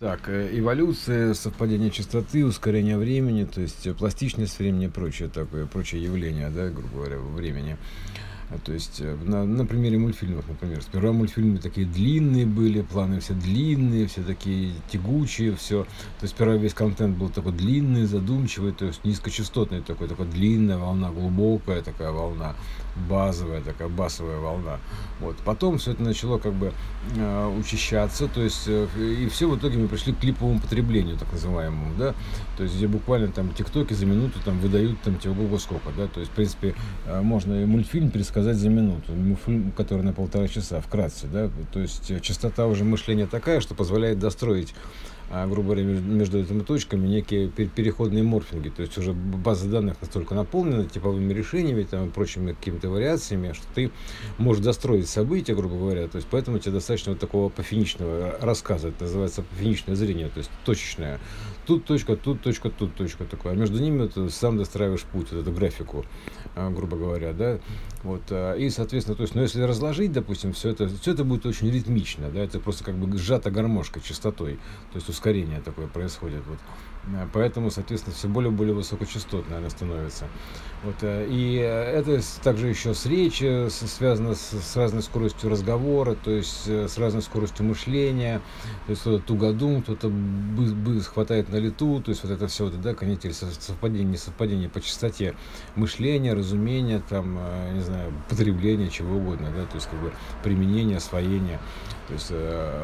Так, э, эволюция, совпадение частоты, ускорение времени, то есть э, пластичность времени и прочее такое, прочее явление, да, грубо говоря, времени. А, то есть э, на, на примере мультфильмов, например. Сперва мультфильмы такие длинные были, планы все длинные, все такие тягучие, все. То есть сперва весь контент был такой длинный, задумчивый, то есть низкочастотный такой, такой длинная волна, глубокая такая волна, базовая такая, басовая волна. Вот. Потом все это начало как бы э, учащаться, то есть э, и все в итоге мы пришли к клиповому потреблению, так называемому, да, то есть где буквально там тиктоки за минуту там выдают там тебе сколько, да, то есть в принципе э, можно и мультфильм пересказать сказать за минуту, фильм, который на полтора часа, вкратце, да, то есть э, частота уже мышления такая, что позволяет достроить грубо говоря, между этими точками некие переходные морфинги. То есть уже база данных настолько наполнена типовыми решениями там, и прочими какими-то вариациями, что ты можешь достроить события, грубо говоря. То есть поэтому тебе достаточно вот такого пофиничного рассказа. Это называется пофиничное зрение, то есть точечное. Тут точка, тут точка, тут точка такое. А между ними ты сам достраиваешь путь, вот эту графику, а, грубо говоря, да. Вот, а, и, соответственно, то есть, ну, если разложить, допустим, все это, все это будет очень ритмично, да, это просто как бы сжата гармошка частотой. То есть ускорение такое происходит. Вот. Э, поэтому, соответственно, все более и более высокочастотной она становится. Вот, э, и это также еще с речью связано с, с разной скоростью разговора, то есть э, с разной скоростью мышления. То есть кто-то тугодум, кто-то бы, бы хватает на лету, то есть вот это все, вот, да, коннектиль, совпадение, несовпадение по частоте мышления, разумения, там, не знаю, потребления, чего угодно, да, то есть как бы применение, освоение. То есть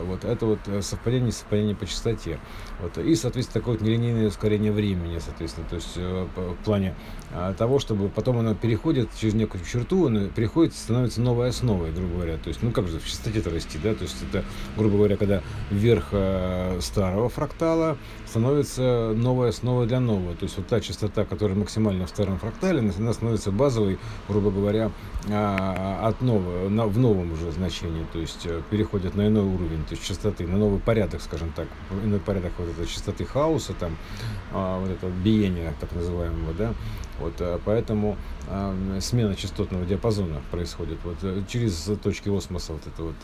вот это вот совпадение, несовпадение по частоте. Вот, и, соответственно, такое вот нелинейное ускорение времени, соответственно, то есть э, в плане того, чтобы потом оно переходит через некую черту, оно переходит и становится новой основой, грубо говоря. То есть, ну как же в частоте-то расти, да? То есть это, грубо говоря, когда верх э, старого фрактала становится новой основой для нового. То есть вот та частота, которая максимально в старом фрактале, она становится базовой, грубо говоря, а, от нового, в новом уже значении. То есть э, переходит на иной уровень, то есть частоты, на новый порядок, скажем так, иной порядок вот этой частоты хаоса, там, а, вот это биения, так называемого, да, вот, а, поэтому а, смена частотного диапазона происходит вот э, через точки осмоса, вот это вот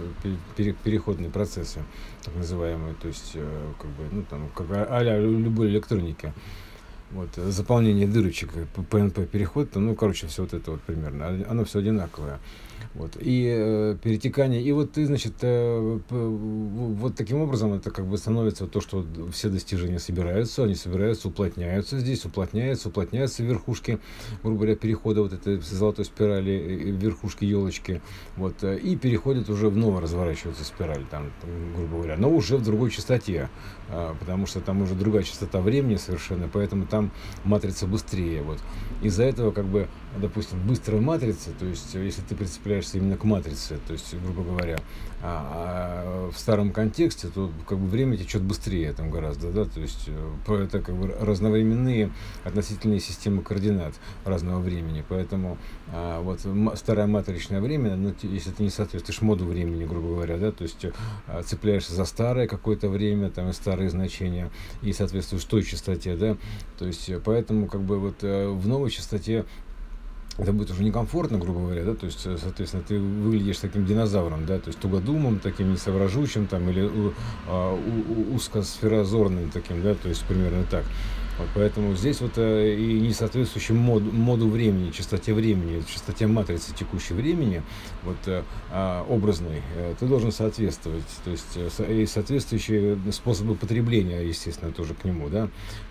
пере, переходные процессы, так называемые, то есть, э, как бы, ну, там, как а любой электроники вот, заполнение дырочек, ПНП переход, ну, короче, все вот это вот примерно, оно все одинаковое. Вот, и э, перетекание, и вот ты, значит, э, вот таким образом это как бы становится то, что все достижения собираются, они собираются, уплотняются здесь, уплотняются, уплотняются верхушки, грубо говоря, перехода вот этой золотой спирали, э, верхушки елочки, вот, э, и переходят уже в ново разворачивается спираль, там, грубо говоря, но уже в другой частоте, э, потому что там уже другая частота времени совершенно, поэтому там матрица быстрее, вот. Из-за этого, как бы, допустим, быстрая матрица, то есть, если ты прицепляешь возвращаешься именно к матрице, то есть, грубо говоря, а, а в старом контексте, то как бы время течет быстрее там гораздо, да, то есть э, это как бы разновременные относительные системы координат разного времени, поэтому а, вот старое матричное время, ну, если ты не соответствуешь моду времени, грубо говоря, да, то есть а, цепляешься за старое какое-то время, там и старые значения, и соответствуешь той частоте, да, то есть поэтому как бы вот э, в новой частоте это будет уже некомфортно, грубо говоря, да, то есть, э, соответственно, ты выглядишь таким динозавром, да, то есть тугодумом, таким несоображучим, там, или uh, узкосферозорным таким, да, то есть примерно так. Вот поэтому здесь вот э, и не соответствующий мод, моду времени, частоте времени, частоте матрицы текущей времени, вот э, э, образной, э, ты должен соответствовать. То есть и соответствующие способы потребления, естественно, тоже к нему, да.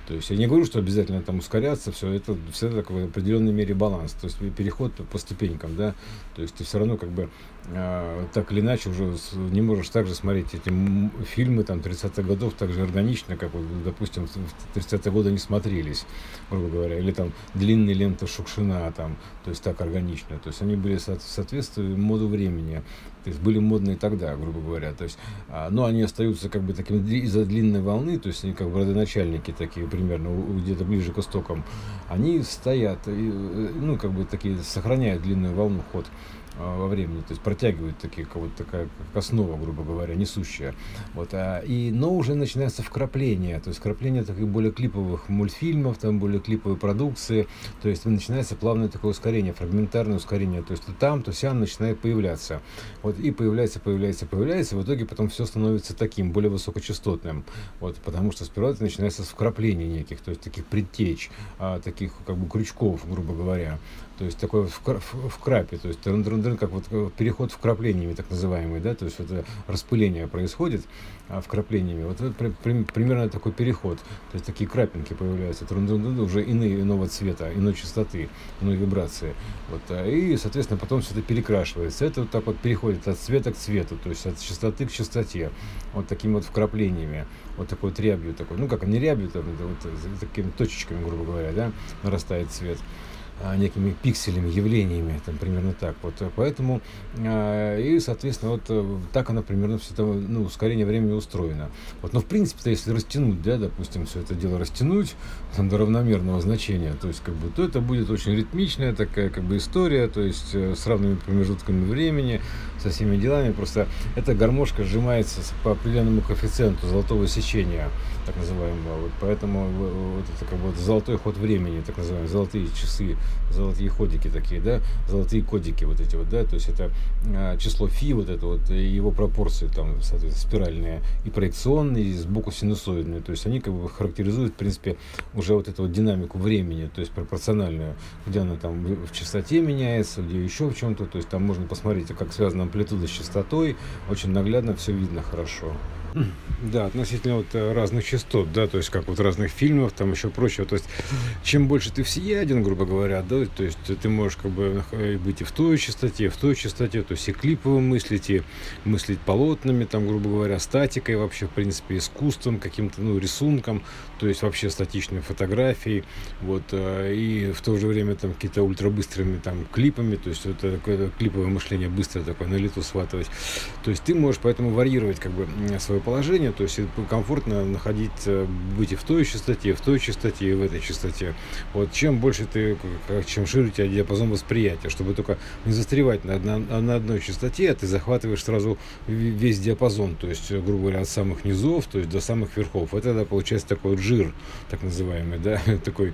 То есть я не говорю, что обязательно там ускоряться, все это всегда такой в определенной мере баланс, то есть переход по ступенькам, да. То есть ты все равно как бы так или иначе уже не можешь также смотреть эти фильмы там 30-х годов так же органично, как вот, допустим, в 30-е годы не смотрелись, грубо говоря, или там длинные ленты Шукшина, там, то есть так органично. То есть они были в моду времени, то есть были модные тогда, грубо говоря. То есть, а, но они остаются как бы такими из-за длинной волны, то есть они как бы родоначальники такие примерно, где-то ближе к истокам, они стоят, и, э, ну, как бы такие, сохраняют длинную волну ход. А, во времени, то есть протягивает такие, как вот такая как основа, грубо говоря, несущая. Вот, а, и, но уже начинается вкрапление, то есть вкрапление таких более клиповых мультфильмов, там более клиповой продукции, то есть начинается плавное такое ускорение, фрагментарное ускорение, то есть то там, то сям начинает появляться. Вот, и появляется, появляется, появляется, и в итоге потом все становится таким, более высокочастотным, вот, потому что сперва это начинается с вкраплений неких, то есть таких предтеч, а, таких как бы крючков, грубо говоря, то есть такой в, в, в крапе, то есть -дрын, как вот э, переход вкраплениями так называемый, да, то есть это распыление происходит а, вкраплениями, вот это при, при, примерно такой переход, то есть такие крапинки появляются, дрын -дрын -дрын, уже иные, иного цвета, иной частоты, иной вибрации, вот, а, и, соответственно, потом все это перекрашивается, это вот так вот переходит от цвета к цвету, то есть от частоты к частоте, вот такими вот вкраплениями, вот такой вот рябью такой, ну как, не рябью, там, вот, такими точечками, грубо говоря, да, нарастает цвет. А, некими пикселями, явлениями, там примерно так. Вот, э, поэтому, э, и, соответственно, вот э, так оно примерно все это, ну, ускорение времени устроено. Вот, но, в принципе-то, если растянуть, да, допустим, все это дело растянуть там, до равномерного значения, то есть, как бы, то это будет очень ритмичная такая, как бы, история, то есть, с равными промежутками времени, со всеми делами, просто эта гармошка сжимается по определенному коэффициенту золотого сечения, так называемого, вот, поэтому вот это как бы золотой ход времени, так называемые, золотые часы, золотые ходики такие, да, золотые кодики вот эти вот, да, то есть это а, число фи, вот это вот, и его пропорции там, соответственно, спиральные и проекционные, и сбоку синусоидные, то есть они как бы характеризуют, в принципе, уже вот эту вот динамику времени, то есть пропорциональную, где она там в частоте меняется, где еще в чем-то, то есть там можно посмотреть, как связана амплитуда с частотой, очень наглядно все видно хорошо. Да, относительно вот э, разных частот, да, то есть как вот разных фильмов, там еще прочего. То есть чем больше ты всеяден, грубо говоря, да, то есть ты можешь как бы быть и в той частоте, и в той частоте, то есть и клипово мыслить, и мыслить полотнами, там, грубо говоря, статикой вообще, в принципе, искусством, каким-то, ну, рисунком, то есть вообще статичной фотографией, вот, э, и в то же время там какие-то ультрабыстрыми там клипами, то есть это такое клиповое мышление быстро такое на лету схватывать. То есть ты можешь поэтому варьировать как бы свое положение, то есть комфортно находиться, быть и в той частоте, и в той частоте, и в этой частоте. Вот чем больше ты, чем шире у тебя диапазон восприятия, чтобы только не застревать на, на, на одной частоте, а ты захватываешь сразу весь диапазон, то есть, грубо говоря, от самых низов, то есть до самых верхов. Это тогда получается такой жир, так называемый, да, такой,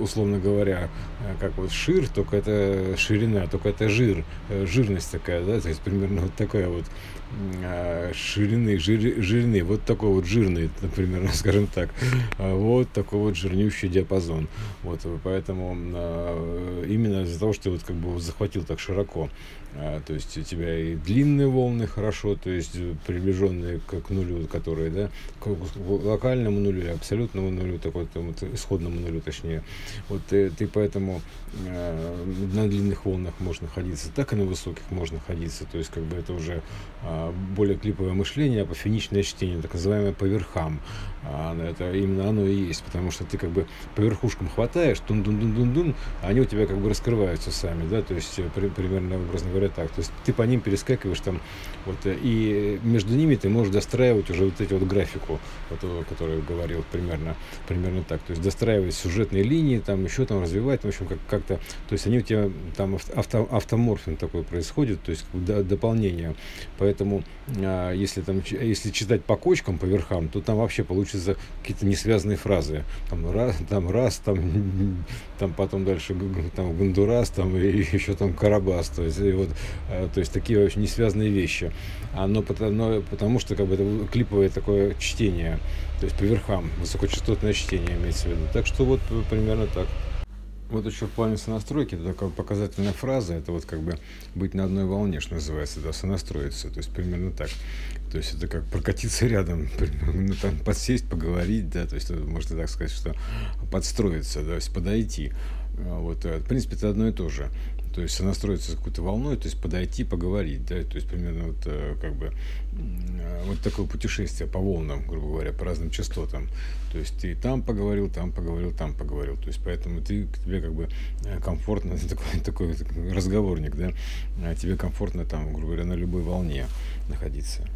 условно говоря, как вот шир, только это ширина, только это жир, э, жирность такая, да, то есть примерно вот такая вот ширины, жир, жирный, вот такой вот жирный, например, скажем так, а вот такой вот жирнющий диапазон. Вот, поэтому а, именно из-за того, что вот как бы захватил так широко, то есть у тебя и длинные волны хорошо, то есть приближенные к, к нулю, которые, да, к локальному нулю, абсолютному нулю, такой там, вот, исходному нулю, точнее. Вот ты, ты поэтому э, на длинных волнах можно находиться, так и на высоких можно находиться, то есть как бы это уже э, более клиповое мышление, апофеничное чтение, так называемое по верхам. А, это именно оно и есть, потому что ты как бы по верхушкам хватаешь, дун дун дун дун а они у тебя как бы раскрываются сами, да, то есть при, примерно, образно говоря, так. То есть ты по ним перескакиваешь там, вот, и между ними ты можешь достраивать уже вот эти вот графику, вот, которую говорил примерно, примерно так. То есть достраивать сюжетные линии, там еще там развивать, в общем, как, как-то, то есть они у тебя там авто, автоморфин такой происходит, то есть дополнение. Поэтому а, если там, если читать по кочкам, по верхам, то там вообще получится какие-то несвязанные фразы. Там раз, там раз, там, там потом дальше там Гондурас, там и еще там Карабас. То есть, и вот, то есть такие очень несвязанные вещи. Оно потому, потому что как бы это клиповое такое чтение, то есть по верхам, высокочастотное чтение имеется в виду. Так что вот примерно так. Вот еще в плане сонастройки, это такая показательная фраза, это вот как бы быть на одной волне, что называется, да, сонастроиться, то есть примерно так. То есть это как прокатиться рядом, ну, там, подсесть, поговорить, да, то есть можно так сказать, что подстроиться, да, то есть подойти. А вот, э, в принципе, это одно и то же то есть сонастроиться с какой-то волной, то есть подойти, поговорить, да, то есть примерно вот э, как бы э, вот такое путешествие по волнам, грубо говоря, по разным частотам. То есть ты там поговорил, там поговорил, там поговорил. То есть поэтому ты тебе как бы э, комфортно, такой, такой, такой разговорник, да, тебе комфортно там, грубо говоря, на любой волне находиться.